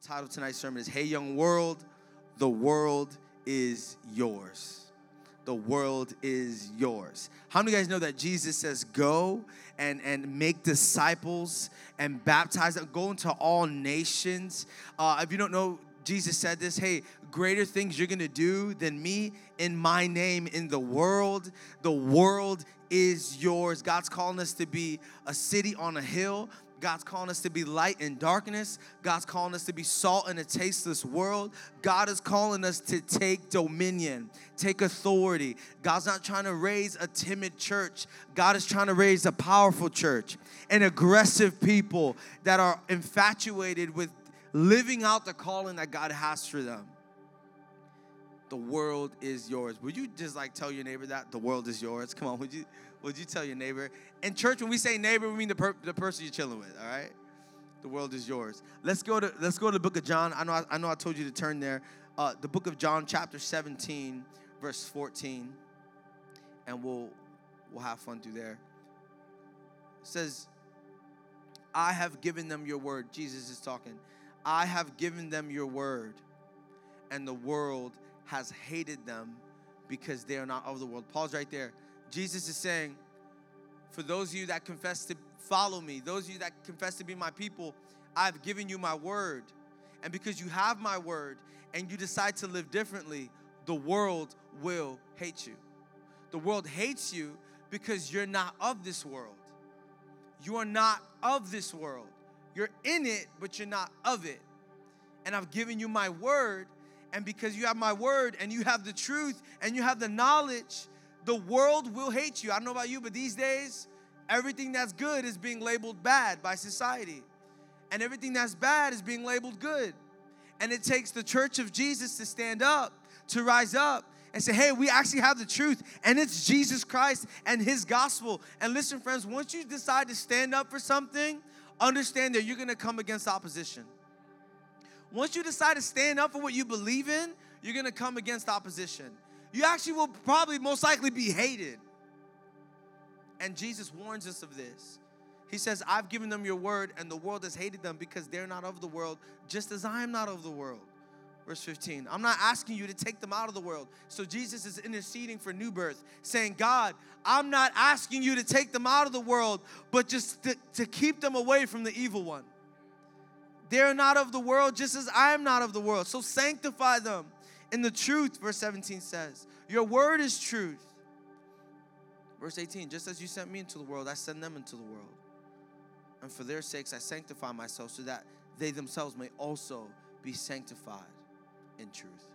The title of tonight's sermon is Hey Young World, the world is yours. The world is yours. How many of you guys know that Jesus says, Go and, and make disciples and baptize them, go into all nations? Uh, if you don't know, Jesus said this, hey, greater things you're gonna do than me in my name in the world. The world is yours. God's calling us to be a city on a hill. God's calling us to be light in darkness. God's calling us to be salt in a tasteless world. God is calling us to take dominion, take authority. God's not trying to raise a timid church. God is trying to raise a powerful church and aggressive people that are infatuated with living out the calling that God has for them. The world is yours. Would you just like tell your neighbor that the world is yours? Come on, would you would you tell your neighbor? In church, when we say neighbor, we mean the, per- the person you're chilling with. All right, the world is yours. Let's go to let's go to the book of John. I know I, I know I told you to turn there. Uh, the book of John, chapter 17, verse 14, and we'll we'll have fun through there. It says, "I have given them your word." Jesus is talking. I have given them your word, and the world has hated them because they are not of the world. Pause right there. Jesus is saying, for those of you that confess to follow me, those of you that confess to be my people, I've given you my word. And because you have my word and you decide to live differently, the world will hate you. The world hates you because you're not of this world. You are not of this world. You're in it, but you're not of it. And I've given you my word. And because you have my word and you have the truth and you have the knowledge, the world will hate you. I don't know about you, but these days, everything that's good is being labeled bad by society. And everything that's bad is being labeled good. And it takes the church of Jesus to stand up, to rise up, and say, hey, we actually have the truth, and it's Jesus Christ and His gospel. And listen, friends, once you decide to stand up for something, understand that you're gonna come against opposition. Once you decide to stand up for what you believe in, you're gonna come against opposition. You actually will probably most likely be hated. And Jesus warns us of this. He says, I've given them your word, and the world has hated them because they're not of the world, just as I am not of the world. Verse 15, I'm not asking you to take them out of the world. So Jesus is interceding for new birth, saying, God, I'm not asking you to take them out of the world, but just to, to keep them away from the evil one. They're not of the world, just as I am not of the world. So sanctify them in the truth, verse 17 says. Your word is truth. Verse 18, just as you sent me into the world, I send them into the world. And for their sakes, I sanctify myself so that they themselves may also be sanctified in truth.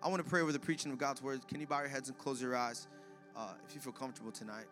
I want to pray over the preaching of God's word. Can you bow your heads and close your eyes uh, if you feel comfortable tonight?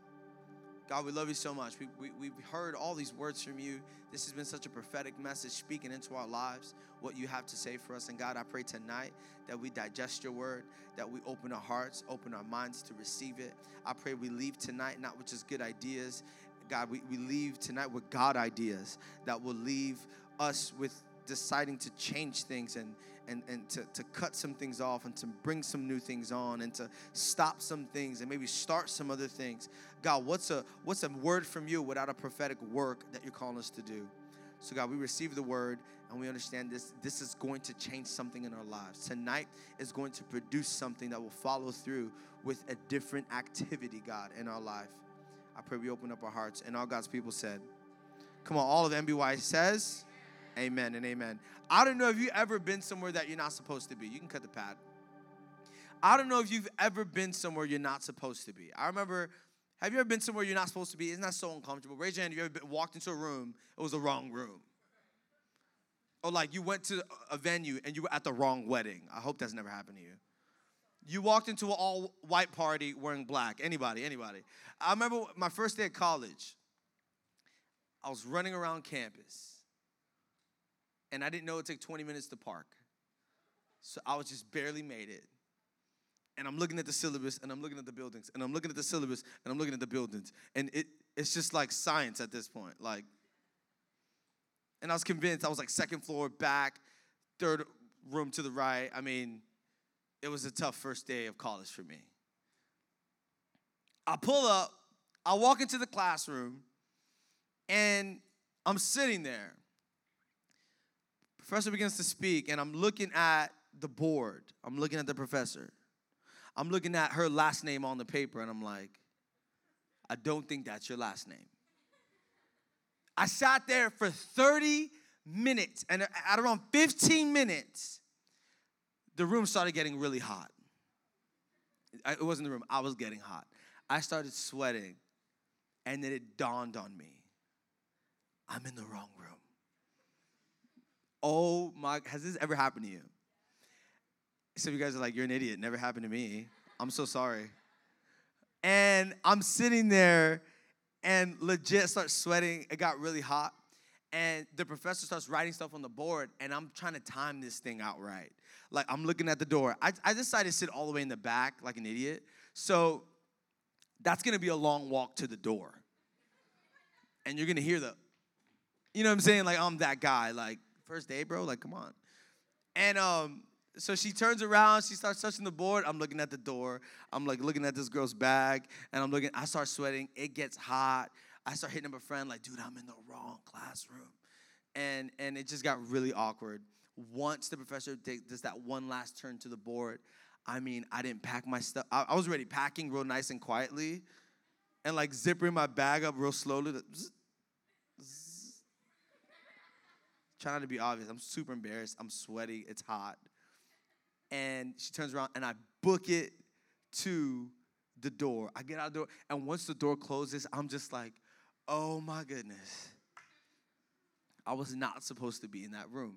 God, we love you so much. We, we, we've heard all these words from you. This has been such a prophetic message speaking into our lives, what you have to say for us. And God, I pray tonight that we digest your word, that we open our hearts, open our minds to receive it. I pray we leave tonight not with just good ideas. God, we, we leave tonight with God ideas that will leave us with deciding to change things and, and, and to, to cut some things off and to bring some new things on and to stop some things and maybe start some other things. God, what's a what's a word from you without a prophetic work that you're calling us to do? So God, we receive the word and we understand this this is going to change something in our lives. Tonight is going to produce something that will follow through with a different activity, God, in our life. I pray we open up our hearts and all God's people said, Come on, all of MBY says, Amen and amen. I don't know if you've ever been somewhere that you're not supposed to be. You can cut the pad. I don't know if you've ever been somewhere you're not supposed to be. I remember, have you ever been somewhere you're not supposed to be? Isn't that so uncomfortable? Raise your hand if you ever been, walked into a room, it was the wrong room. Or like you went to a venue and you were at the wrong wedding. I hope that's never happened to you. You walked into an all white party wearing black. Anybody, anybody. I remember my first day at college, I was running around campus and I didn't know it took 20 minutes to park. So I was just barely made it. And I'm looking at the syllabus and I'm looking at the buildings and I'm looking at the syllabus and I'm looking at the buildings. And it, it's just like science at this point. Like, and I was convinced I was like second floor back, third room to the right. I mean, it was a tough first day of college for me. I pull up, I walk into the classroom, and I'm sitting there professor begins to speak, and I'm looking at the board. I'm looking at the professor. I'm looking at her last name on the paper, and I'm like, I don't think that's your last name. I sat there for 30 minutes, and at around 15 minutes, the room started getting really hot. It wasn't the room, I was getting hot. I started sweating, and then it dawned on me I'm in the wrong room. Oh my, has this ever happened to you? Of you guys are like, you're an idiot. Never happened to me. I'm so sorry. And I'm sitting there and legit start sweating. It got really hot. And the professor starts writing stuff on the board, and I'm trying to time this thing out right. Like, I'm looking at the door. I, I decided to sit all the way in the back like an idiot. So, that's gonna be a long walk to the door. And you're gonna hear the, you know what I'm saying? Like, I'm that guy. Like, first day, bro? Like, come on. And um, so she turns around, she starts touching the board. I'm looking at the door. I'm like looking at this girl's bag, and I'm looking, I start sweating. It gets hot. I start hitting up a friend, like, dude, I'm in the wrong classroom. And and it just got really awkward. Once the professor does that one last turn to the board, I mean, I didn't pack my stuff. I, I was already packing real nice and quietly, and like zipping my bag up real slowly. Zzz, zzz. Try not to be obvious. I'm super embarrassed. I'm sweaty. It's hot and she turns around and I book it to the door. I get out the door, and once the door closes, I'm just like, oh my goodness. I was not supposed to be in that room.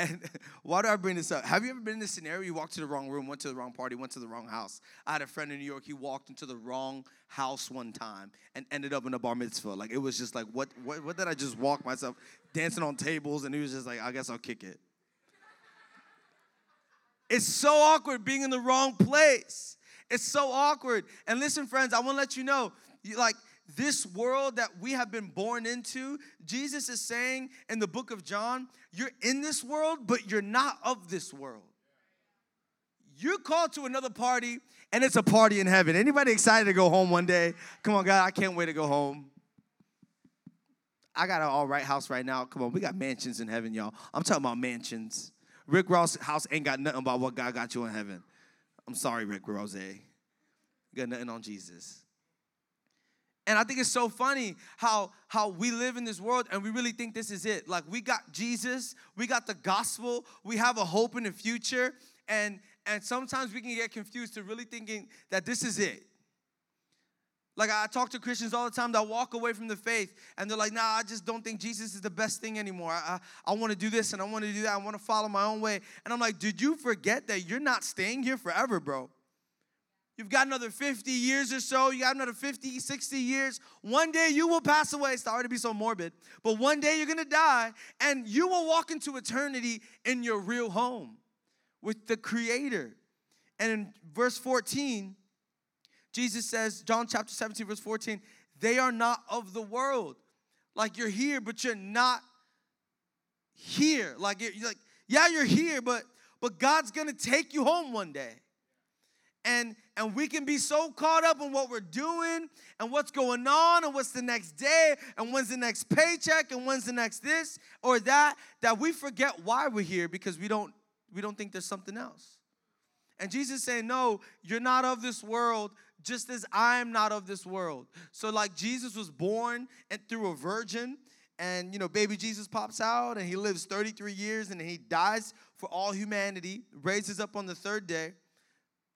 And why do I bring this up? Have you ever been in this scenario? You walked to the wrong room, went to the wrong party, went to the wrong house. I had a friend in New York, he walked into the wrong house one time and ended up in a bar mitzvah. Like it was just like, what, what, what did I just walk myself dancing on tables? And he was just like, I guess I'll kick it. It's so awkward being in the wrong place. It's so awkward. And listen, friends, I want to let you know, like this world that we have been born into, Jesus is saying in the book of John, you're in this world, but you're not of this world. You're called to another party, and it's a party in heaven. Anybody excited to go home one day? Come on, God, I can't wait to go home. I got an all right house right now. Come on, we got mansions in heaven, y'all. I'm talking about mansions. Rick Ross' house ain't got nothing about what God got you in heaven. I'm sorry, Rick Ross. You got nothing on Jesus. And I think it's so funny how, how we live in this world and we really think this is it. Like we got Jesus, we got the gospel, we have a hope in the future, and and sometimes we can get confused to really thinking that this is it. Like I talk to Christians all the time that walk away from the faith and they're like, nah, I just don't think Jesus is the best thing anymore. I, I, I want to do this and I want to do that. I want to follow my own way. And I'm like, did you forget that you're not staying here forever, bro? You've got another 50 years or so. You got another 50, 60 years. One day you will pass away. Sorry to be so morbid, but one day you're going to die and you will walk into eternity in your real home with the Creator. And in verse 14, Jesus says, John chapter 17, verse 14, they are not of the world. Like you're here, but you're not here. Like you're, like, yeah, you're here, but but God's gonna take you home one day. And and we can be so caught up in what we're doing and what's going on and what's the next day and when's the next paycheck and when's the next this or that that we forget why we're here because we don't we don't think there's something else. And Jesus saying, No, you're not of this world just as I'm not of this world. So, like Jesus was born and through a virgin, and you know, baby Jesus pops out and he lives 33 years and he dies for all humanity, raises up on the third day.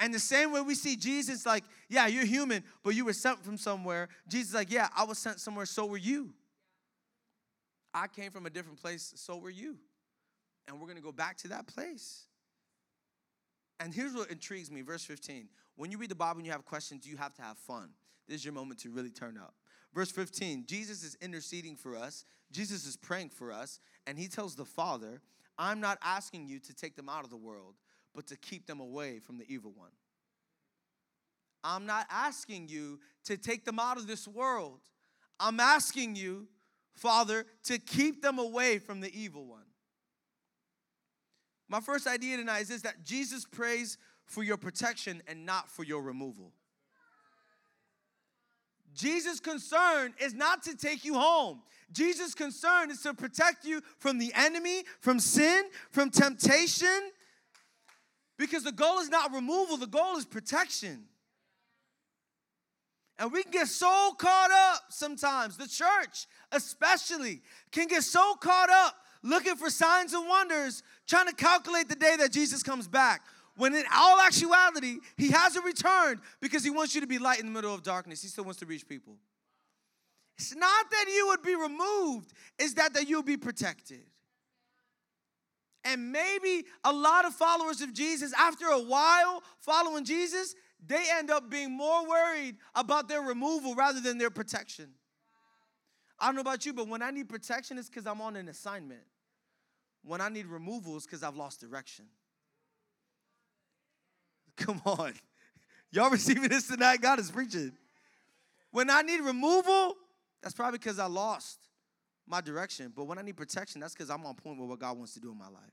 And the same way we see Jesus, like, yeah, you're human, but you were sent from somewhere. Jesus, like, yeah, I was sent somewhere, so were you. I came from a different place, so were you. And we're gonna go back to that place. And here's what intrigues me, verse 15. When you read the Bible and you have questions, you have to have fun. This is your moment to really turn up. Verse 15 Jesus is interceding for us, Jesus is praying for us, and he tells the Father, I'm not asking you to take them out of the world, but to keep them away from the evil one. I'm not asking you to take them out of this world. I'm asking you, Father, to keep them away from the evil one. My first idea tonight is this that Jesus prays for your protection and not for your removal. Jesus' concern is not to take you home. Jesus' concern is to protect you from the enemy, from sin, from temptation. Because the goal is not removal, the goal is protection. And we can get so caught up sometimes, the church especially, can get so caught up looking for signs and wonders, trying to calculate the day that Jesus comes back. When in all actuality, he hasn't returned because he wants you to be light in the middle of darkness. He still wants to reach people. It's not that you would be removed, it's that, that you'll be protected. And maybe a lot of followers of Jesus, after a while following Jesus, they end up being more worried about their removal rather than their protection. I don't know about you, but when I need protection, it's because I'm on an assignment. When I need removal, it's because I've lost direction. Come on. Y'all receiving this tonight? God is preaching. When I need removal, that's probably because I lost my direction. But when I need protection, that's because I'm on point with what God wants to do in my life.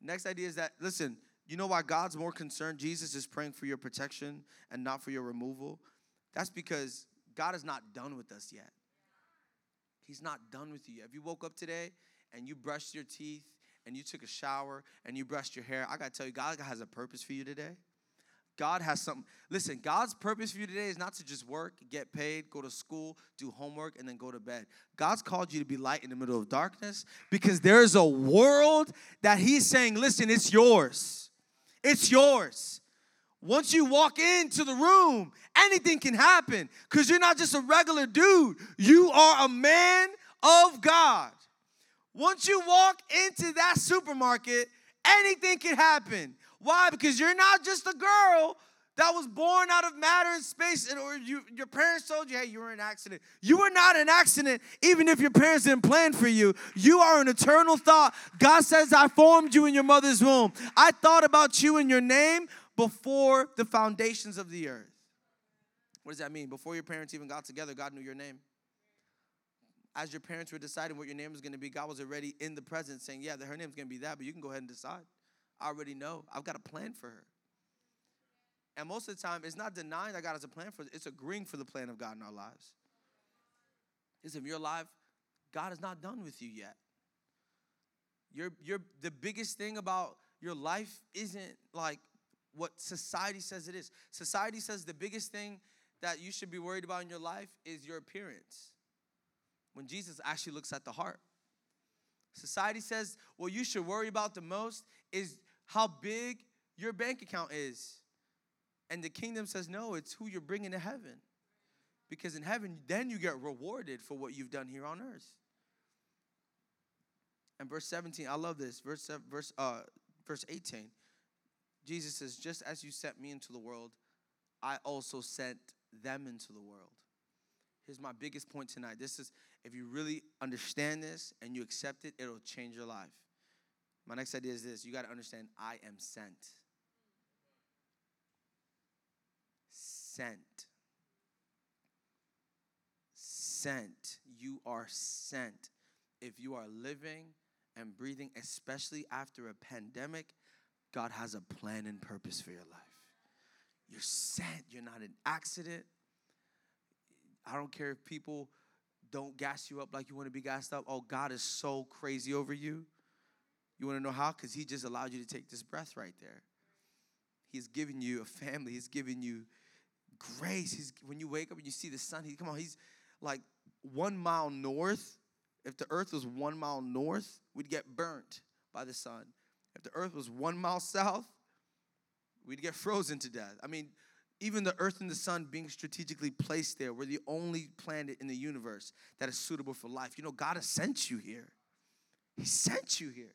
Next idea is that, listen, you know why God's more concerned? Jesus is praying for your protection and not for your removal. That's because God is not done with us yet. He's not done with you. If you woke up today and you brushed your teeth and you took a shower and you brushed your hair, I gotta tell you, God has a purpose for you today. God has something. Listen, God's purpose for you today is not to just work, get paid, go to school, do homework, and then go to bed. God's called you to be light in the middle of darkness because there's a world that He's saying, listen, it's yours. It's yours. Once you walk into the room, anything can happen because you're not just a regular dude, you are a man of God. Once you walk into that supermarket, anything can happen. Why? Because you're not just a girl that was born out of matter and space, and or you, your parents told you, hey, you were an accident. You were not an accident, even if your parents didn't plan for you. You are an eternal thought. God says, I formed you in your mother's womb. I thought about you in your name before the foundations of the earth. What does that mean? Before your parents even got together, God knew your name. As your parents were deciding what your name was going to be, God was already in the present saying, Yeah, her name's going to be that, but you can go ahead and decide. I already know. I've got a plan for her. And most of the time, it's not denying that God has a plan for it, it's agreeing for the plan of God in our lives. Listen, your life, God is not done with you yet. Your, your, the biggest thing about your life isn't like what society says it is. Society says the biggest thing that you should be worried about in your life is your appearance. When Jesus actually looks at the heart. Society says what you should worry about the most is how big your bank account is. And the kingdom says, no, it's who you're bringing to heaven. Because in heaven, then you get rewarded for what you've done here on earth. And verse 17, I love this. Verse, verse, uh, verse 18, Jesus says, Just as you sent me into the world, I also sent them into the world. Here's my biggest point tonight. This is, if you really understand this and you accept it, it'll change your life. My next idea is this you got to understand I am sent. Sent. Sent. You are sent. If you are living and breathing, especially after a pandemic, God has a plan and purpose for your life. You're sent. You're not an accident. I don't care if people don't gas you up like you want to be gassed up. Oh, God is so crazy over you. You want to know how? Because He just allowed you to take this breath right there. He's giving you a family. He's giving you grace. He's when you wake up and you see the sun. He come on. He's like one mile north. If the earth was one mile north, we'd get burnt by the sun. If the earth was one mile south, we'd get frozen to death. I mean, even the earth and the sun being strategically placed there, we're the only planet in the universe that is suitable for life. You know, God has sent you here. He sent you here.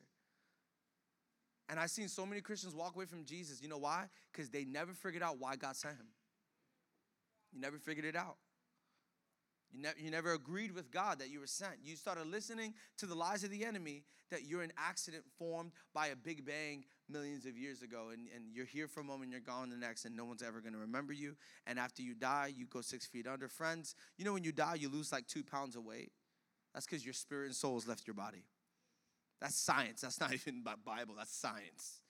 And I've seen so many Christians walk away from Jesus. You know why? Because they never figured out why God sent him. You never figured it out. You, ne- you never agreed with God that you were sent. You started listening to the lies of the enemy that you're an accident formed by a big bang millions of years ago. And, and you're here for a moment, you're gone the next, and no one's ever going to remember you. And after you die, you go six feet under. Friends, you know when you die, you lose like two pounds of weight? That's because your spirit and soul has left your body. That's science. That's not even Bible. That's science.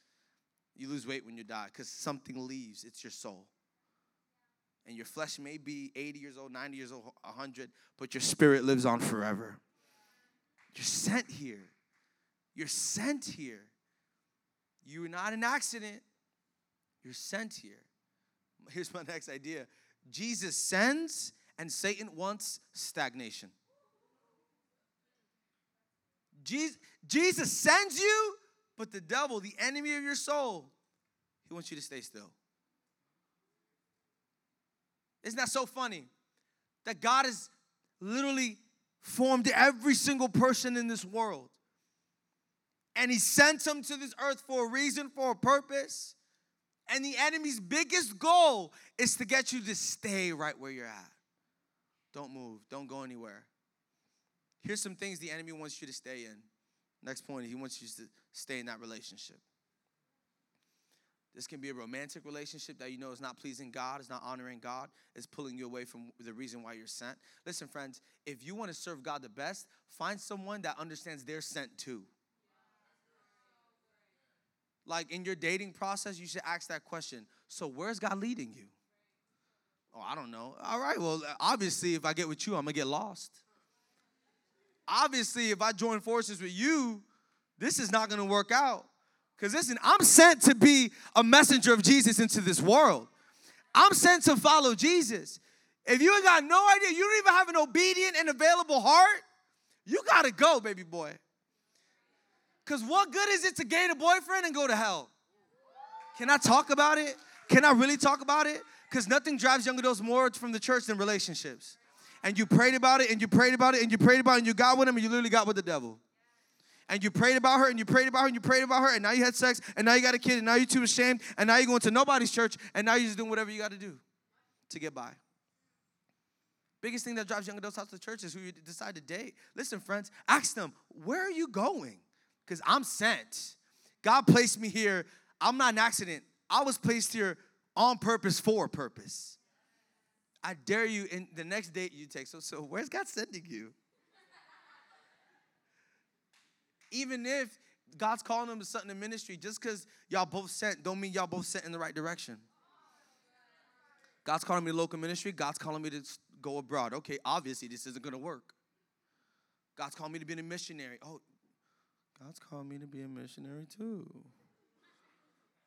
You lose weight when you die because something leaves. It's your soul. And your flesh may be 80 years old, 90 years old, 100, but your spirit lives on forever. You're sent here. You're sent here. You're not an accident. You're sent here. Here's my next idea Jesus sends, and Satan wants stagnation. Jesus, sends you, but the devil, the enemy of your soul, he wants you to stay still. Isn't that so funny? That God has literally formed every single person in this world. And He sent them to this earth for a reason, for a purpose. And the enemy's biggest goal is to get you to stay right where you're at. Don't move, don't go anywhere. Here's some things the enemy wants you to stay in. Next point, he wants you to stay in that relationship. This can be a romantic relationship that you know is not pleasing God, is not honoring God, is pulling you away from the reason why you're sent. Listen, friends, if you want to serve God the best, find someone that understands they're sent too. Like in your dating process, you should ask that question. So, where's God leading you? Oh, I don't know. All right, well, obviously, if I get with you, I'm gonna get lost. Obviously, if I join forces with you, this is not gonna work out. Because listen, I'm sent to be a messenger of Jesus into this world. I'm sent to follow Jesus. If you ain't got no idea, you don't even have an obedient and available heart, you gotta go, baby boy. Because what good is it to gain a boyfriend and go to hell? Can I talk about it? Can I really talk about it? Because nothing drives young adults more from the church than relationships. And you prayed about it, and you prayed about it, and you prayed about it, and you got with him, and you literally got with the devil and you prayed about her and you prayed about her and you prayed about her and now you had sex and now you got a kid and now you're too ashamed and now you're going to nobody's church and now you're just doing whatever you got to do to get by. Biggest thing that drives young adults out to the church is who you decide to date. Listen, friends, ask them, where are you going? Because I'm sent. God placed me here. I'm not an accident. I was placed here on purpose for a purpose. I dare you in the next date you take. So, so where's God sending you? even if God's calling them to something in ministry, just because y'all both sent, don't mean y'all both sent in the right direction. God's calling me to local ministry. God's calling me to go abroad. Okay, obviously this isn't going to work. God's calling me to be a missionary. Oh, God's calling me to be a missionary too.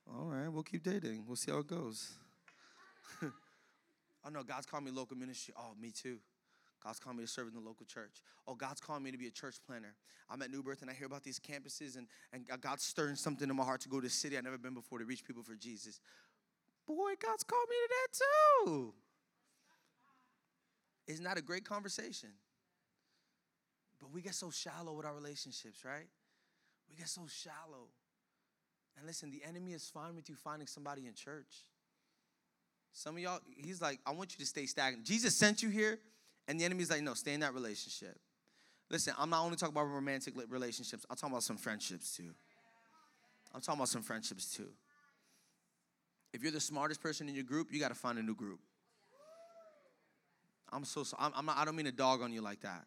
All right, we'll keep dating. We'll see how it goes. oh no, God's calling me local ministry. Oh, me too. God's calling me to serve in the local church. Oh, God's calling me to be a church planner. I'm at New Birth and I hear about these campuses, and, and God's stirring something in my heart to go to a city I've never been before to reach people for Jesus. Boy, God's called me to that too. Isn't that a great conversation? But we get so shallow with our relationships, right? We get so shallow. And listen, the enemy is fine with you finding somebody in church. Some of y'all, he's like, I want you to stay stagnant. Jesus sent you here and the enemy's like, no, stay in that relationship. Listen, I'm not only talking about romantic relationships, I'm talking about some friendships too. I'm talking about some friendships too. If you're the smartest person in your group, you got to find a new group. I'm so I'm, I'm not, I don't mean to dog on you like that,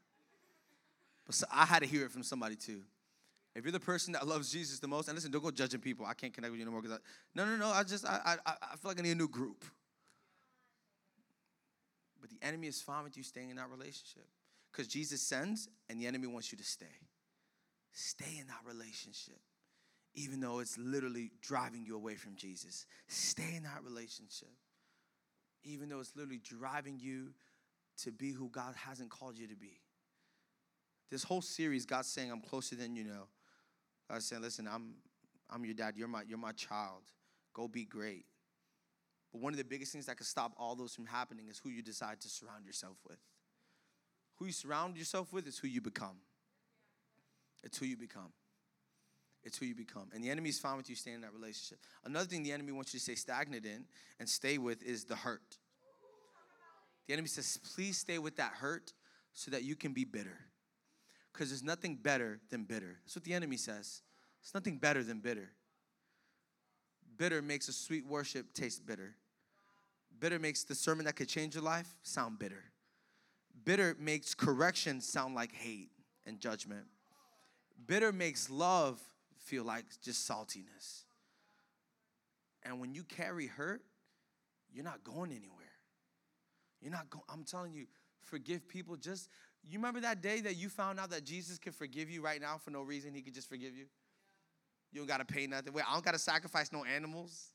but so, I had to hear it from somebody too. If you're the person that loves Jesus the most, and listen, don't go judging people. I can't connect with you no more because no, no, no. I just I, I I feel like I need a new group. But the enemy is fine with you staying in that relationship because Jesus sends and the enemy wants you to stay. Stay in that relationship, even though it's literally driving you away from Jesus. Stay in that relationship, even though it's literally driving you to be who God hasn't called you to be. This whole series, God's saying, I'm closer than you know. God's saying, listen, I'm, I'm your dad. You're my, you're my child. Go be great. But one of the biggest things that can stop all those from happening is who you decide to surround yourself with. Who you surround yourself with is who you become. It's who you become. It's who you become. And the enemy is fine with you staying in that relationship. Another thing the enemy wants you to stay stagnant in and stay with is the hurt. The enemy says, please stay with that hurt so that you can be bitter. Because there's nothing better than bitter. That's what the enemy says. It's nothing better than bitter. Bitter makes a sweet worship taste bitter. Bitter makes the sermon that could change your life sound bitter. Bitter makes correction sound like hate and judgment. Bitter makes love feel like just saltiness. And when you carry hurt, you're not going anywhere. You're not going, I'm telling you, forgive people. Just, you remember that day that you found out that Jesus could forgive you right now for no reason? He could just forgive you? You don't got to pay nothing. Wait, I don't got to sacrifice no animals.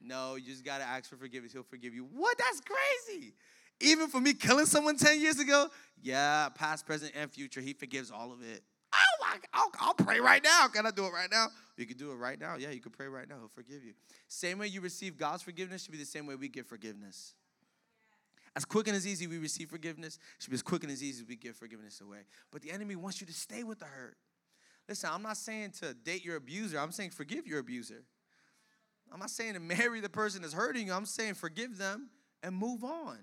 No, you just got to ask for forgiveness. He'll forgive you. What? That's crazy. Even for me killing someone 10 years ago, yeah, past, present, and future, he forgives all of it. Oh, I, I'll, I'll pray right now. Can I do it right now? You can do it right now. Yeah, you can pray right now. He'll forgive you. Same way you receive God's forgiveness should be the same way we give forgiveness. As quick and as easy we receive forgiveness, should be as quick and as easy as we give forgiveness away. But the enemy wants you to stay with the hurt. Listen, I'm not saying to date your abuser, I'm saying forgive your abuser. I'm not saying to marry the person that's hurting you, I'm saying forgive them and move on.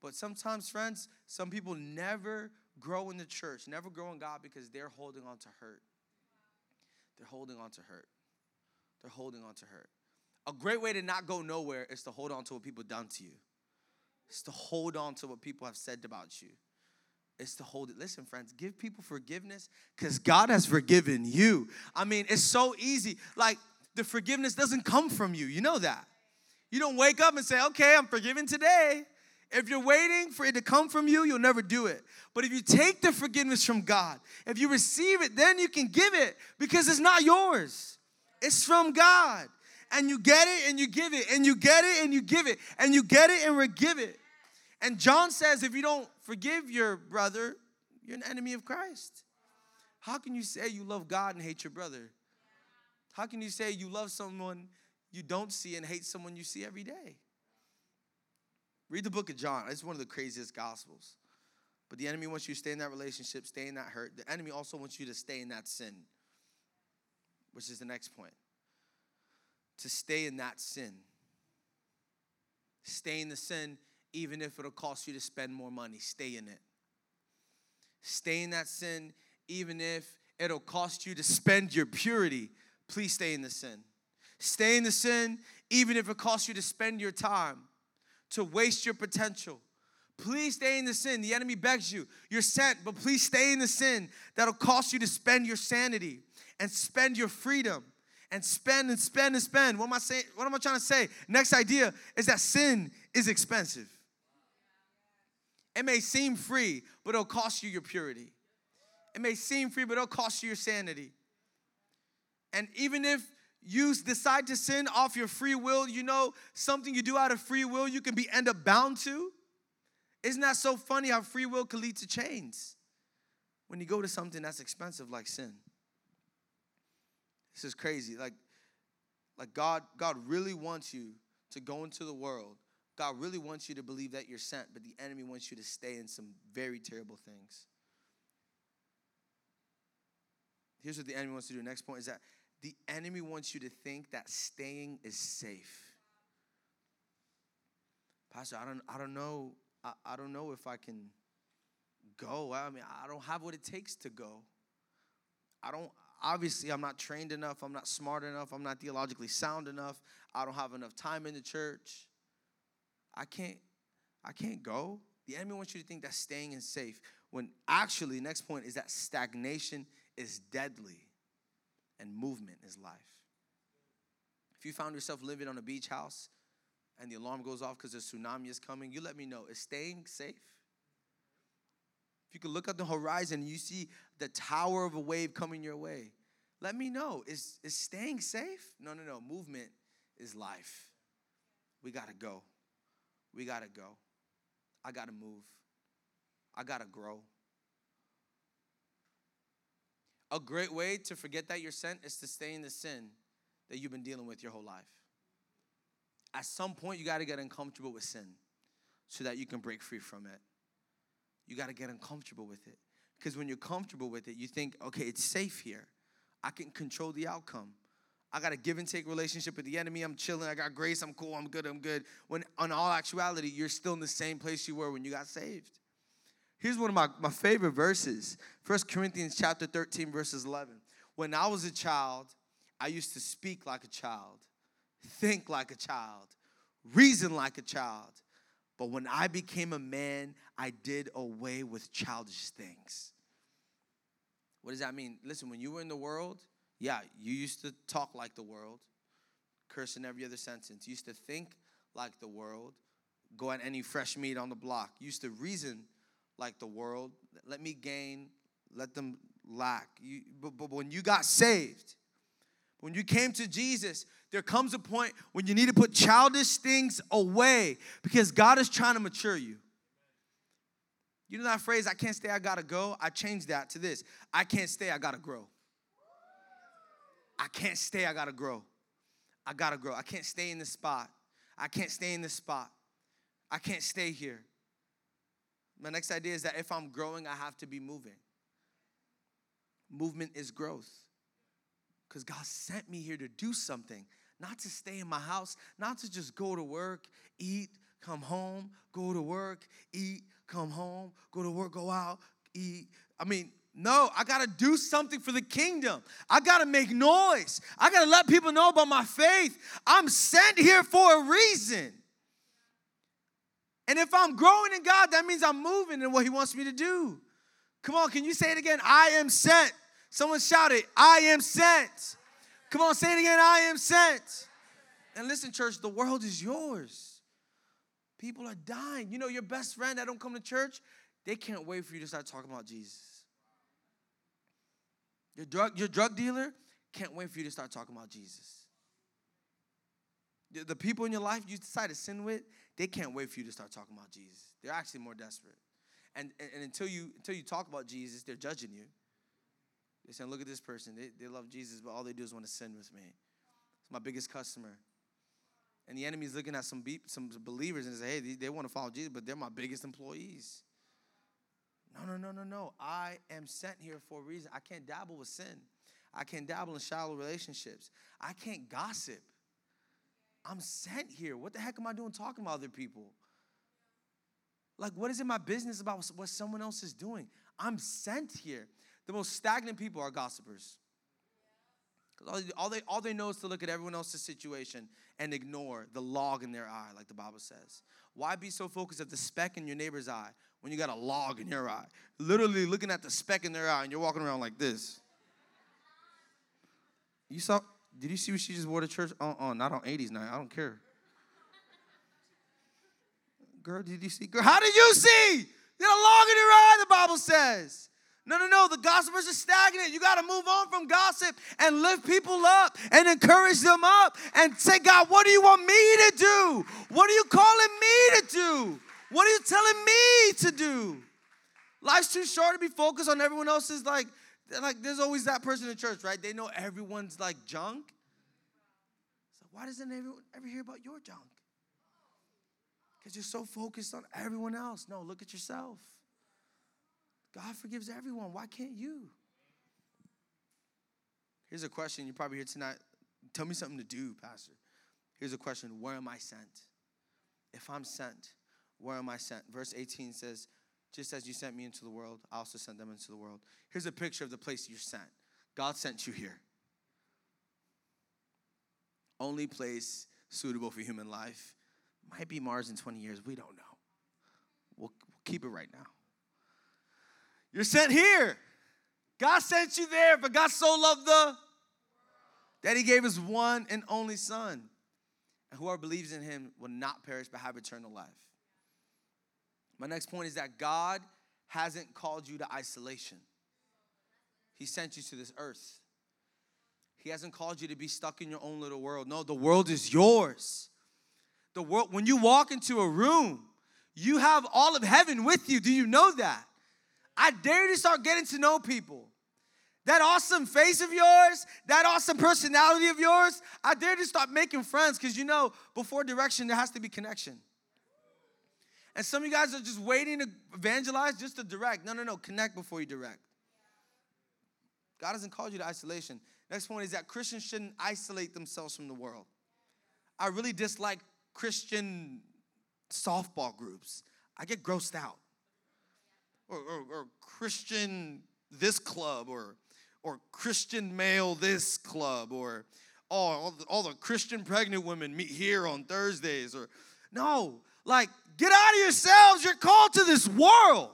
But sometimes, friends, some people never grow in the church, never grow in God because they're holding on to hurt. They're holding on to hurt. They're holding on to hurt. A great way to not go nowhere is to hold on to what people done to you. It's to hold on to what people have said about you. It's to hold it. Listen, friends, give people forgiveness because God has forgiven you. I mean, it's so easy. Like, the forgiveness doesn't come from you. You know that. You don't wake up and say, okay, I'm forgiven today. If you're waiting for it to come from you, you'll never do it. But if you take the forgiveness from God, if you receive it, then you can give it because it's not yours, it's from God. And you get it and you give it, and you get it and you give it, and you get it and we give it. And John says, if you don't forgive your brother, you're an enemy of Christ. How can you say you love God and hate your brother? How can you say you love someone you don't see and hate someone you see every day? Read the book of John. It's one of the craziest gospels. But the enemy wants you to stay in that relationship, stay in that hurt. The enemy also wants you to stay in that sin, which is the next point. To stay in that sin. Stay in the sin, even if it'll cost you to spend more money. Stay in it. Stay in that sin, even if it'll cost you to spend your purity. Please stay in the sin. Stay in the sin, even if it costs you to spend your time to waste your potential. Please stay in the sin. The enemy begs you. You're sent, but please stay in the sin. That'll cost you to spend your sanity and spend your freedom and spend and spend and spend. What am I saying? What am I trying to say? Next idea is that sin is expensive. It may seem free, but it'll cost you your purity. It may seem free, but it'll cost you your sanity. And even if you decide to sin off your free will, you know, something you do out of free will, you can be end up bound to. Isn't that so funny how free will can lead to chains when you go to something that's expensive like sin? This is crazy. Like, like God, God really wants you to go into the world. God really wants you to believe that you're sent, but the enemy wants you to stay in some very terrible things. Here's what the enemy wants to do. Next point is that the enemy wants you to think that staying is safe. Pastor, I don't, I don't know. I, I don't know if I can go. I mean, I don't have what it takes to go. I don't, obviously, I'm not trained enough. I'm not smart enough. I'm not theologically sound enough. I don't have enough time in the church. I can't, I can't go. The enemy wants you to think that staying is safe. When actually, next point is that stagnation is deadly and movement is life. If you found yourself living on a beach house and the alarm goes off because a tsunami is coming, you let me know. Is staying safe? If you could look at the horizon and you see the tower of a wave coming your way, let me know. Is, is staying safe? No, no, no. Movement is life. We got to go. We got to go. I got to move. I got to grow. A great way to forget that you're sent is to stay in the sin that you've been dealing with your whole life. At some point, you got to get uncomfortable with sin so that you can break free from it. You got to get uncomfortable with it. Because when you're comfortable with it, you think, okay, it's safe here. I can control the outcome. I got a give and take relationship with the enemy. I'm chilling. I got grace. I'm cool. I'm good. I'm good. When, on all actuality, you're still in the same place you were when you got saved. Here's one of my, my favorite verses 1 Corinthians chapter 13, verses 11. When I was a child, I used to speak like a child, think like a child, reason like a child. But when I became a man, I did away with childish things. What does that mean? Listen, when you were in the world, yeah, you used to talk like the world, curse in every other sentence. You used to think like the world, go at any fresh meat on the block. You used to reason like the world. Let me gain, let them lack. You, but, but when you got saved, when you came to Jesus, there comes a point when you need to put childish things away because God is trying to mature you. You know that phrase, I can't stay, I gotta go? I changed that to this I can't stay, I gotta grow. I can't stay, I gotta grow. I gotta grow. I can't stay in this spot. I can't stay in this spot. I can't stay here. My next idea is that if I'm growing, I have to be moving. Movement is growth. Because God sent me here to do something, not to stay in my house, not to just go to work, eat, come home, go to work, eat, come home, go to work, go out, eat. I mean, no, I gotta do something for the kingdom. I gotta make noise. I gotta let people know about my faith. I'm sent here for a reason. And if I'm growing in God, that means I'm moving in what He wants me to do. Come on, can you say it again? I am sent. Someone shout it, I am sent. Come on, say it again, I am sent. And listen, church, the world is yours. People are dying. You know, your best friend that don't come to church, they can't wait for you to start talking about Jesus. Your drug, your drug dealer can't wait for you to start talking about Jesus. The people in your life you decide to sin with, they can't wait for you to start talking about Jesus. They're actually more desperate. And, and, and until you until you talk about Jesus, they're judging you. They're saying, look at this person. They, they love Jesus, but all they do is want to sin with me. It's my biggest customer. And the enemy's looking at some, be- some believers and say, hey, they, they want to follow Jesus, but they're my biggest employees. No, no, no, no, no. I am sent here for a reason. I can't dabble with sin. I can't dabble in shallow relationships. I can't gossip. I'm sent here. What the heck am I doing talking about other people? Like, what is it my business about what someone else is doing? I'm sent here. The most stagnant people are gossipers. All, all, they, all they know is to look at everyone else's situation and ignore the log in their eye, like the Bible says. Why be so focused at the speck in your neighbor's eye when you got a log in your eye? Literally looking at the speck in their eye and you're walking around like this. You saw, did you see what she just wore to church? Uh uh not on 80s night. I don't care. Girl, did you see? Girl, how did you see? You got a log in your eye, the Bible says. No, no, no. The gossipers are stagnant. You got to move on from gossip and lift people up and encourage them up and say, God, what do you want me to do? What are you calling me to do? What are you telling me to do? Life's too short to be focused on everyone else's like, like there's always that person in church, right? They know everyone's like junk. So why doesn't everyone ever hear about your junk? Because you're so focused on everyone else. No, look at yourself. God forgives everyone. Why can't you? Here's a question. You're probably here tonight. Tell me something to do, Pastor. Here's a question Where am I sent? If I'm sent, where am I sent? Verse 18 says, Just as you sent me into the world, I also sent them into the world. Here's a picture of the place you're sent. God sent you here. Only place suitable for human life. Might be Mars in 20 years. We don't know. We'll, we'll keep it right now. You're sent here. God sent you there, but God so loved the that He gave His one and only Son. And whoever believes in Him will not perish but have eternal life. My next point is that God hasn't called you to isolation. He sent you to this earth. He hasn't called you to be stuck in your own little world. No, the world is yours. The world when you walk into a room, you have all of heaven with you. Do you know that? I dare you to start getting to know people. That awesome face of yours, that awesome personality of yours, I dare you to start making friends because you know before direction, there has to be connection. And some of you guys are just waiting to evangelize just to direct. No, no, no, connect before you direct. God hasn't called you to isolation. Next point is that Christians shouldn't isolate themselves from the world. I really dislike Christian softball groups. I get grossed out or, or, or Christian this club or or Christian male this club or oh, all the, all the Christian pregnant women meet here on Thursdays or no, like get out of yourselves. You're called to this world.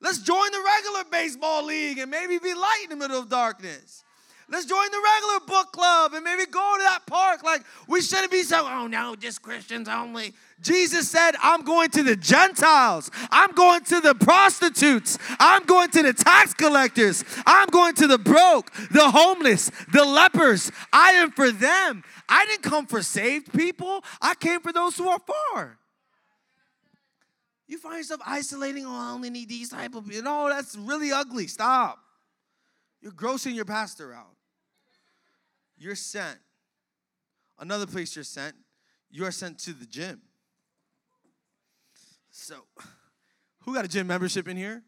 Let's join the regular baseball league and maybe be light in the middle of darkness. Let's join the regular book club and maybe go to that park. Like, we shouldn't be so, oh no, just Christians only. Jesus said, I'm going to the Gentiles. I'm going to the prostitutes. I'm going to the tax collectors. I'm going to the broke, the homeless, the lepers. I am for them. I didn't come for saved people, I came for those who are far. You find yourself isolating, oh, I only need these type of people. No, that's really ugly. Stop. You're grossing your pastor out. You're sent. Another place you're sent, you are sent to the gym. So, who got a gym membership in here?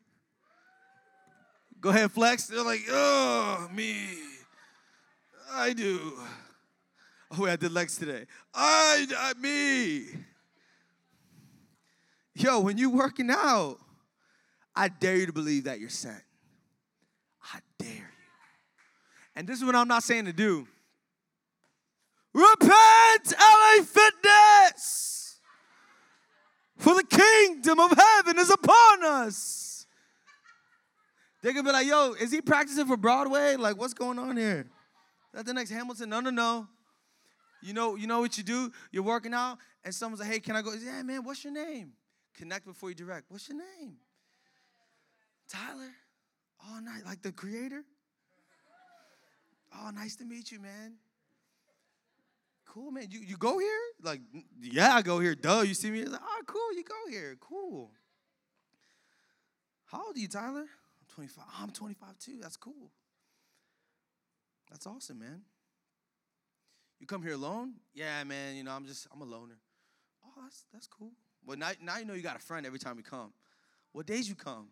Go ahead, flex. They're like, oh, me. I do. Oh, wait, I did legs today. I, I me. Yo, when you're working out, I dare you to believe that you're sent. I dare you. And this is what I'm not saying to do. Repent, LA Fitness, for the kingdom of heaven is upon us. They're gonna be like, yo, is he practicing for Broadway? Like, what's going on here? Is that the next Hamilton? No, no, no. You know, you know what you do? You're working out, and someone's like, hey, can I go? Yeah, man, what's your name? Connect before you direct. What's your name? Tyler. Oh, night, like the creator? Oh, nice to meet you, man. Cool, man. You, you go here? Like, yeah, I go here. Duh, you see me? Like, oh, cool, you go here. Cool. How old are you, Tyler? I'm 25. Oh, I'm 25 too. That's cool. That's awesome, man. You come here alone? Yeah, man, you know, I'm just, I'm a loner. Oh, that's, that's cool. Well, now, now you know you got a friend every time you come. What days you come?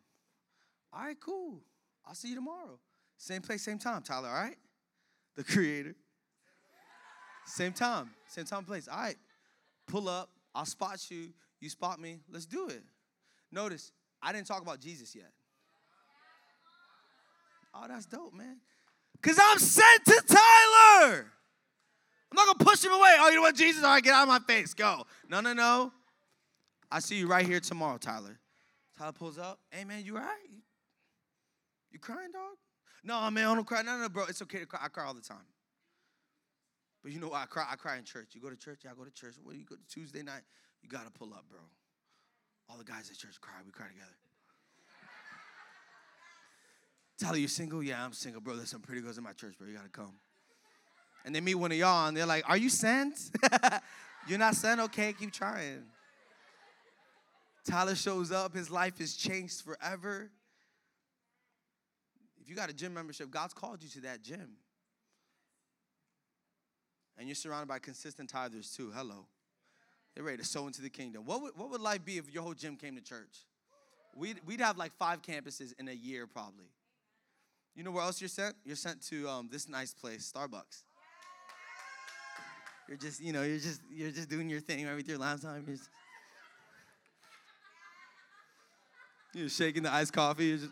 All right, cool. I'll see you tomorrow. Same place, same time, Tyler, all right? The creator. Same time, same time, place. All right, pull up. I'll spot you. You spot me. Let's do it. Notice, I didn't talk about Jesus yet. Oh, that's dope, man. Because I'm sent to Tyler. I'm not going to push him away. Oh, you know what, Jesus? All right, get out of my face. Go. No, no, no. I see you right here tomorrow, Tyler. Tyler pulls up. Hey, man, you all right? You crying, dog? No, man, I don't cry. No, no, bro. It's okay to cry. I cry all the time. But you know why I cry. I cry in church. You go to church. Yeah, I go to church. When you go to Tuesday night, you gotta pull up, bro. All the guys at church cry. We cry together. Tyler, you single? Yeah, I'm single, bro. There's some pretty girls in my church, bro. You gotta come. And they meet one of y'all, and they're like, "Are you sent? You're not sent? Okay, keep trying." Tyler shows up. His life is changed forever. If you got a gym membership, God's called you to that gym. And you're surrounded by consistent tithers too. Hello. They're ready to sow into the kingdom. What would, what would life be if your whole gym came to church? We'd, we'd have like five campuses in a year probably. You know where else you're sent? You're sent to um, this nice place, Starbucks. You're just, you know, you're just, you're just doing your thing right with your laptop. You're, just, you're shaking the iced coffee. Just,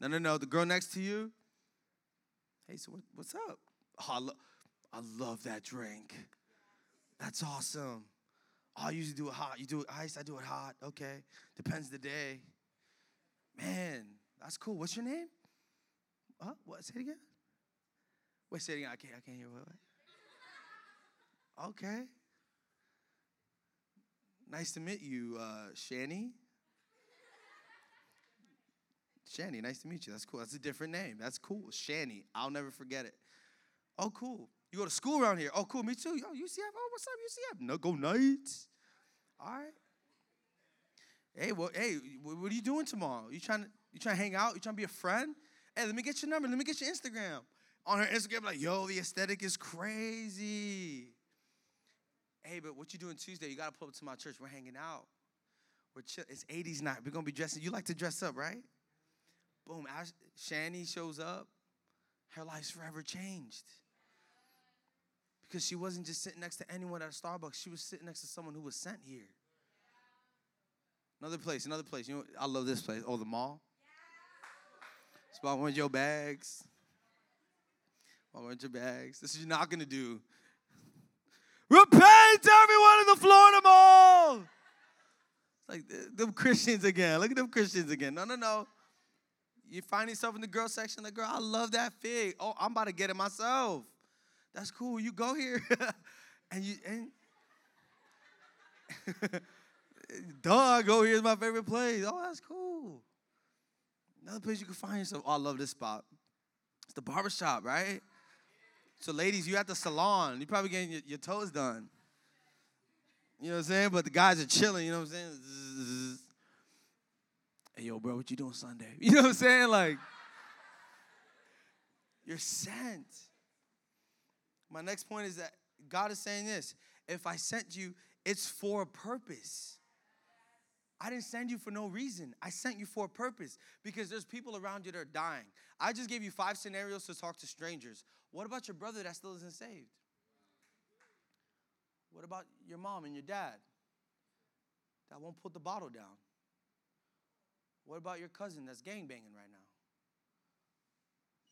no, no, no. The girl next to you, Hey, so what, what's up? Oh, I, lo- I love that drink. That's awesome. Oh, I usually do it hot. You do it ice, I do it hot. Okay. Depends the day. Man, that's cool. What's your name? Huh? What? Say it again. Wait, say it again. I can't, I can't hear what. Okay. Nice to meet you, uh. Shani, nice to meet you. That's cool. That's a different name. That's cool. Shani. I'll never forget it. Oh, cool. You go to school around here. Oh, cool. Me too. Yo, UCF. Oh, what's up, UCF? No, go Knights. All right. Hey, well, hey, what are you doing tomorrow? You trying to you trying to hang out? You trying to be a friend? Hey, let me get your number. Let me get your Instagram. On her Instagram, like, yo, the aesthetic is crazy. Hey, but what you doing Tuesday? You gotta pull up to my church. We're hanging out. We're chill. It's 80s night. We're gonna be dressing. You like to dress up, right? Boom, Ash, Shani shows up. Her life's forever changed. Because she wasn't just sitting next to anyone at a Starbucks, she was sitting next to someone who was sent here. Another place, another place. You know, I love this place. Oh, the mall. Spot one of your bags. One of your bags. This is you're not gonna do. Repent everyone in the Florida Mall. Like them Christians again. Look at them Christians again. No, no, no. You find yourself in the girl section, like, girl, I love that fig. Oh, I'm about to get it myself. That's cool. You go here. and you and Duh, go here's my favorite place. Oh, that's cool. Another place you can find yourself. Oh, I love this spot. It's the barbershop, right? So, ladies, you at the salon. You're probably getting your, your toes done. You know what I'm saying? But the guys are chilling, you know what I'm saying? Hey, yo, bro, what you doing Sunday? You know what I'm saying? Like, you're sent. My next point is that God is saying this if I sent you, it's for a purpose. I didn't send you for no reason. I sent you for a purpose because there's people around you that are dying. I just gave you five scenarios to talk to strangers. What about your brother that still isn't saved? What about your mom and your dad that won't put the bottle down? What about your cousin that's gang banging right now?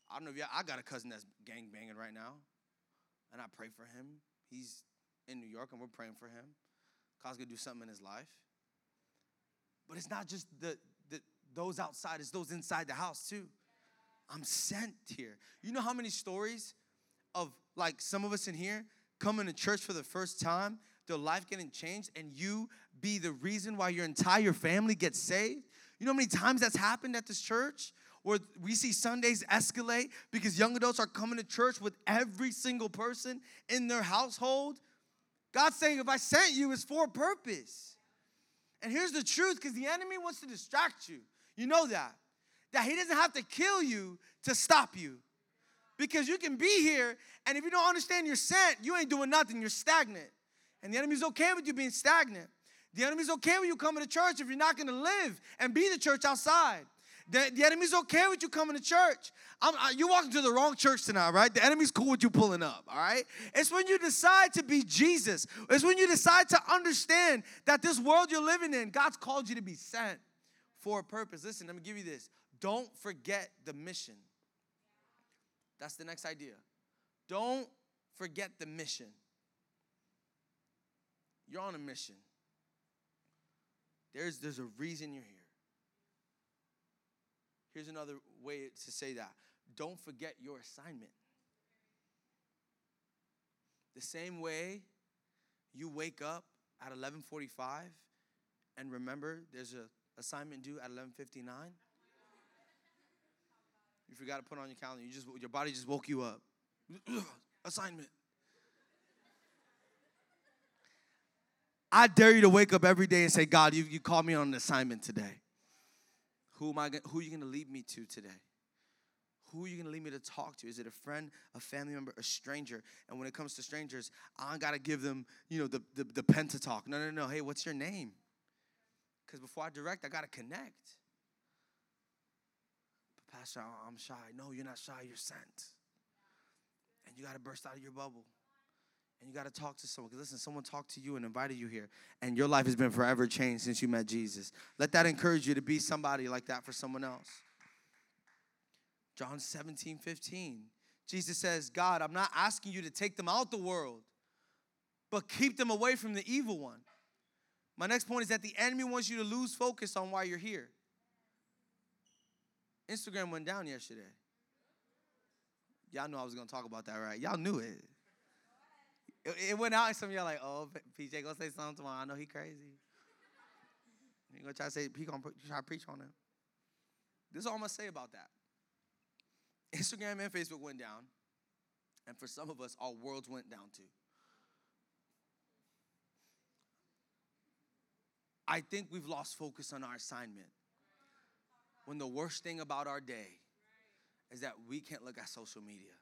I don't know if you, I got a cousin that's gang banging right now, and I pray for him. He's in New York, and we're praying for him. God's gonna do something in his life. But it's not just the, the those outside, it's those inside the house too. I'm sent here. You know how many stories of like some of us in here coming to church for the first time, their life getting changed, and you be the reason why your entire family gets saved? You know how many times that's happened at this church? Where we see Sundays escalate because young adults are coming to church with every single person in their household. God's saying, if I sent you, it's for a purpose. And here's the truth because the enemy wants to distract you. You know that. That he doesn't have to kill you to stop you. Because you can be here, and if you don't understand you're sent, you ain't doing nothing. You're stagnant. And the enemy's okay with you being stagnant. The enemy's okay with you coming to church if you're not gonna live and be the church outside. The, the enemy's okay with you coming to church. I, you walking to the wrong church tonight, right? The enemy's cool with you pulling up, all right? It's when you decide to be Jesus. It's when you decide to understand that this world you're living in, God's called you to be sent for a purpose. Listen, let me give you this. Don't forget the mission. That's the next idea. Don't forget the mission. You're on a mission. There's, there's a reason you're here. Here's another way to say that don't forget your assignment. The same way you wake up at 11:45 and remember there's an assignment due at 11:59. You forgot to put on your calendar. You just your body just woke you up. assignment. I dare you to wake up every day and say, God, you, you called me on an assignment today. Who am I? Who are you going to lead me to today? Who are you going to lead me to talk to? Is it a friend, a family member, a stranger? And when it comes to strangers, I got to give them, you know, the, the, the pen to talk. No, no, no. Hey, what's your name? Because before I direct, I got to connect. But Pastor, I'm shy. No, you're not shy. You're sent. And you got to burst out of your bubble and you got to talk to someone. Listen, someone talked to you and invited you here, and your life has been forever changed since you met Jesus. Let that encourage you to be somebody like that for someone else. John 17, 15. Jesus says, God, I'm not asking you to take them out the world, but keep them away from the evil one. My next point is that the enemy wants you to lose focus on why you're here. Instagram went down yesterday. Y'all know I was gonna talk about that, right? Y'all knew it. It, it went out, and some of y'all like, oh, PJ gonna say something tomorrow. I know he crazy. He gonna try to say he gonna try to preach on him. This is all I'm gonna say about that. Instagram and Facebook went down, and for some of us, our worlds went down too. I think we've lost focus on our assignment. When the worst thing about our day is that we can't look at social media.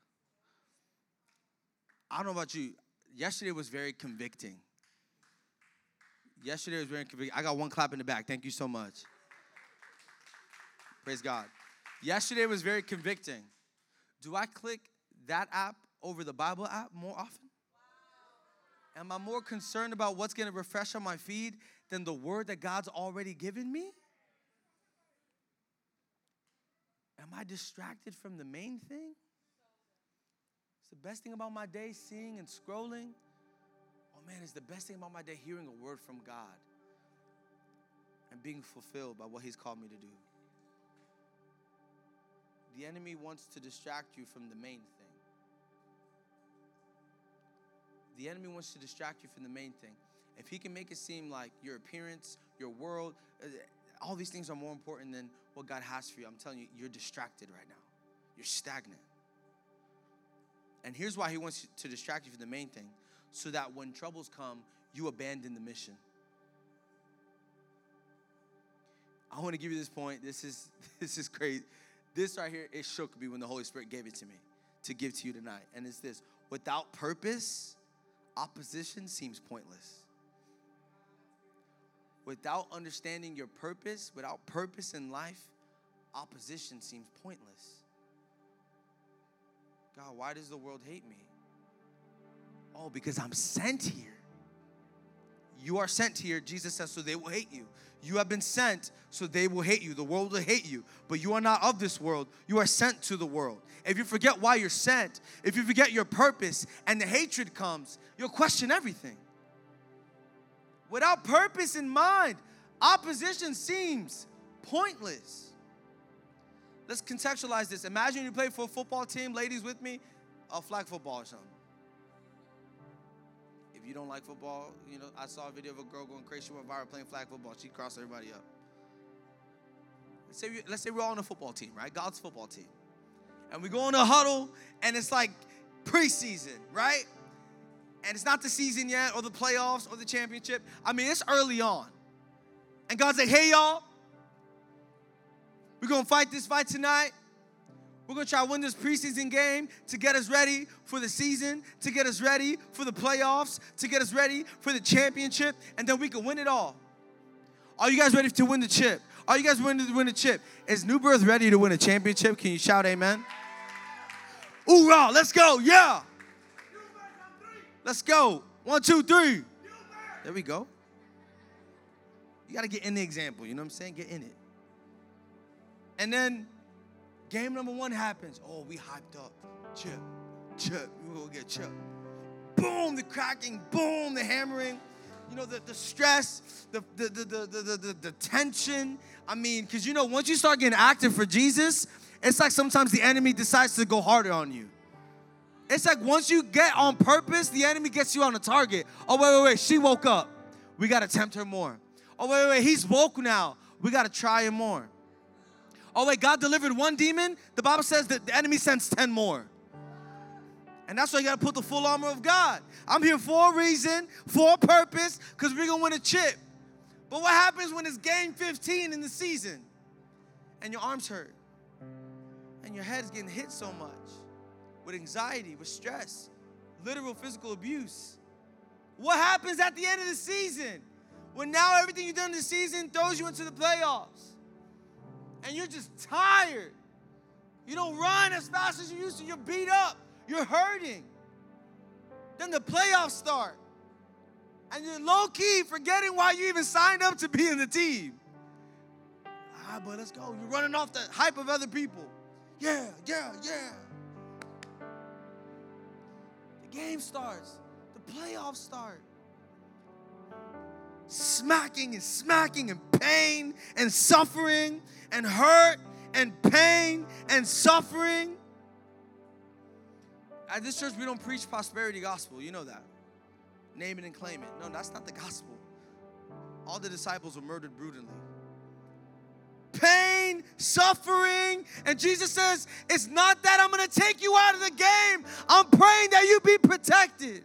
I don't know about you yesterday was very convicting. Yesterday was very convicting. I got one clap in the back. Thank you so much. Praise God. Yesterday was very convicting. Do I click that app over the Bible app more often? Am I more concerned about what's going to refresh on my feed than the word that God's already given me? Am I distracted from the main thing? The best thing about my day seeing and scrolling. Oh man, it's the best thing about my day hearing a word from God and being fulfilled by what He's called me to do. The enemy wants to distract you from the main thing. The enemy wants to distract you from the main thing. If he can make it seem like your appearance, your world, uh, all these things are more important than what God has for you, I'm telling you, you're distracted right now. You're stagnant. And here's why he wants to distract you from the main thing so that when troubles come, you abandon the mission. I want to give you this point. This is this is crazy. This right here, it shook me when the Holy Spirit gave it to me to give to you tonight. And it's this without purpose, opposition seems pointless. Without understanding your purpose, without purpose in life, opposition seems pointless. God, why does the world hate me? Oh, because I'm sent here. You are sent here, Jesus says, so they will hate you. You have been sent, so they will hate you. The world will hate you, but you are not of this world. You are sent to the world. If you forget why you're sent, if you forget your purpose and the hatred comes, you'll question everything. Without purpose in mind, opposition seems pointless. Let's contextualize this. Imagine you play for a football team, ladies with me, a flag football or something. If you don't like football, you know, I saw a video of a girl going crazy. She went viral playing flag football. She crossed everybody up. Let's say, we, let's say we're all on a football team, right? God's football team. And we go in a huddle, and it's like preseason, right? And it's not the season yet, or the playoffs, or the championship. I mean, it's early on. And God's like, hey, y'all, we're gonna fight this fight tonight. We're going to try to win this preseason game to get us ready for the season, to get us ready for the playoffs, to get us ready for the championship, and then we can win it all. Are you guys ready to win the chip? Are you guys ready to win the chip? Is New Birth ready to win a championship? Can you shout amen? Hoorah, let's go, yeah. Let's go. One, two, three. There we go. You got to get in the example, you know what I'm saying? Get in it. And then Game number one happens. Oh, we hyped up. Chip, chip. We will get chip. Boom, the cracking. Boom, the hammering. You know, the, the stress, the, the, the, the, the, the, the tension. I mean, because you know, once you start getting active for Jesus, it's like sometimes the enemy decides to go harder on you. It's like once you get on purpose, the enemy gets you on a target. Oh, wait, wait, wait. She woke up. We got to tempt her more. Oh, wait, wait, wait. He's woke now. We got to try him more. Oh, wait, God delivered one demon? The Bible says that the enemy sends 10 more. And that's why you got to put the full armor of God. I'm here for a reason, for a purpose, because we're going to win a chip. But what happens when it's game 15 in the season and your arms hurt and your head is getting hit so much with anxiety, with stress, literal physical abuse? What happens at the end of the season when now everything you've done in the season throws you into the playoffs? And you're just tired. You don't run as fast as you used to. You're beat up. You're hurting. Then the playoffs start. And you're low key forgetting why you even signed up to be in the team. Ah, but let's go. You're running off the hype of other people. Yeah, yeah, yeah. The game starts, the playoffs start smacking and smacking and pain and suffering and hurt and pain and suffering. At this church, we don't preach prosperity gospel. You know that. Name it and claim it. No, that's not the gospel. All the disciples were murdered brutally. Pain, suffering, and Jesus says, It's not that I'm gonna take you out of the game. I'm praying that you be protected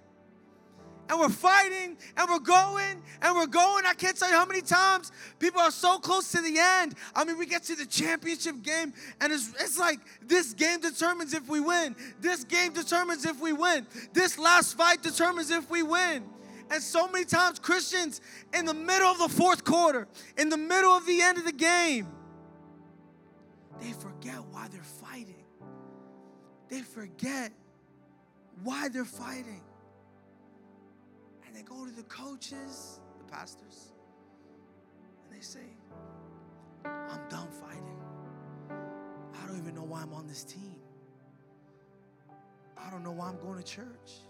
and we're fighting and we're going and we're going. I can't tell you how many times people are so close to the end. I mean, we get to the championship game and it's, it's like this game determines if we win. This game determines if we win. This last fight determines if we win. And so many times, Christians in the middle of the fourth quarter, in the middle of the end of the game, they forget why they're fighting. They forget why they're fighting they go to the coaches, the pastors, and they say, I'm done fighting. I don't even know why I'm on this team. I don't know why I'm going to church.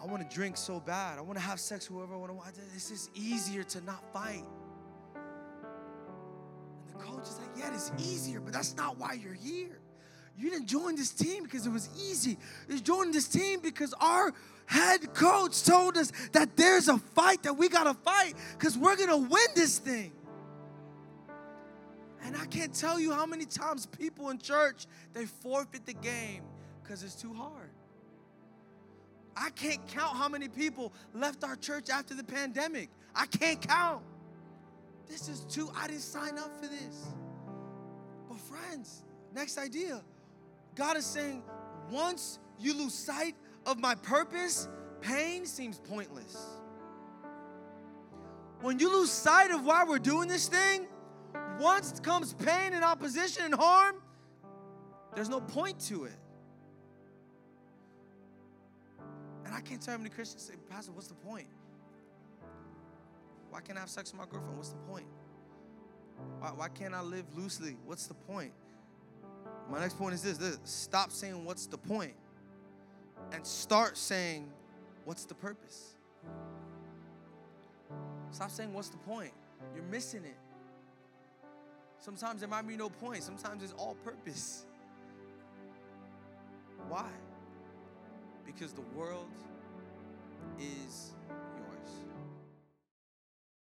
I want to drink so bad. I want to have sex with whoever I want to. It's just easier to not fight. And the coach is like, yeah, it's easier, but that's not why you're here. You didn't join this team because it was easy. You joined this team because our head coach told us that there's a fight that we gotta fight because we're gonna win this thing. And I can't tell you how many times people in church they forfeit the game because it's too hard. I can't count how many people left our church after the pandemic. I can't count. This is too, I didn't sign up for this. But, friends, next idea God is saying, once you lose sight of my purpose, pain seems pointless. When you lose sight of why we're doing this thing, once comes pain and opposition and harm, there's no point to it. And I can't tell how many Christians say, Pastor, what's the point? Why can't I have sex with my girlfriend? What's the point? Why, why can't I live loosely? What's the point? My next point is this, this stop saying what's the point and start saying what's the purpose. Stop saying what's the point. You're missing it. Sometimes there might be no point. Sometimes it's all purpose. Why? Because the world is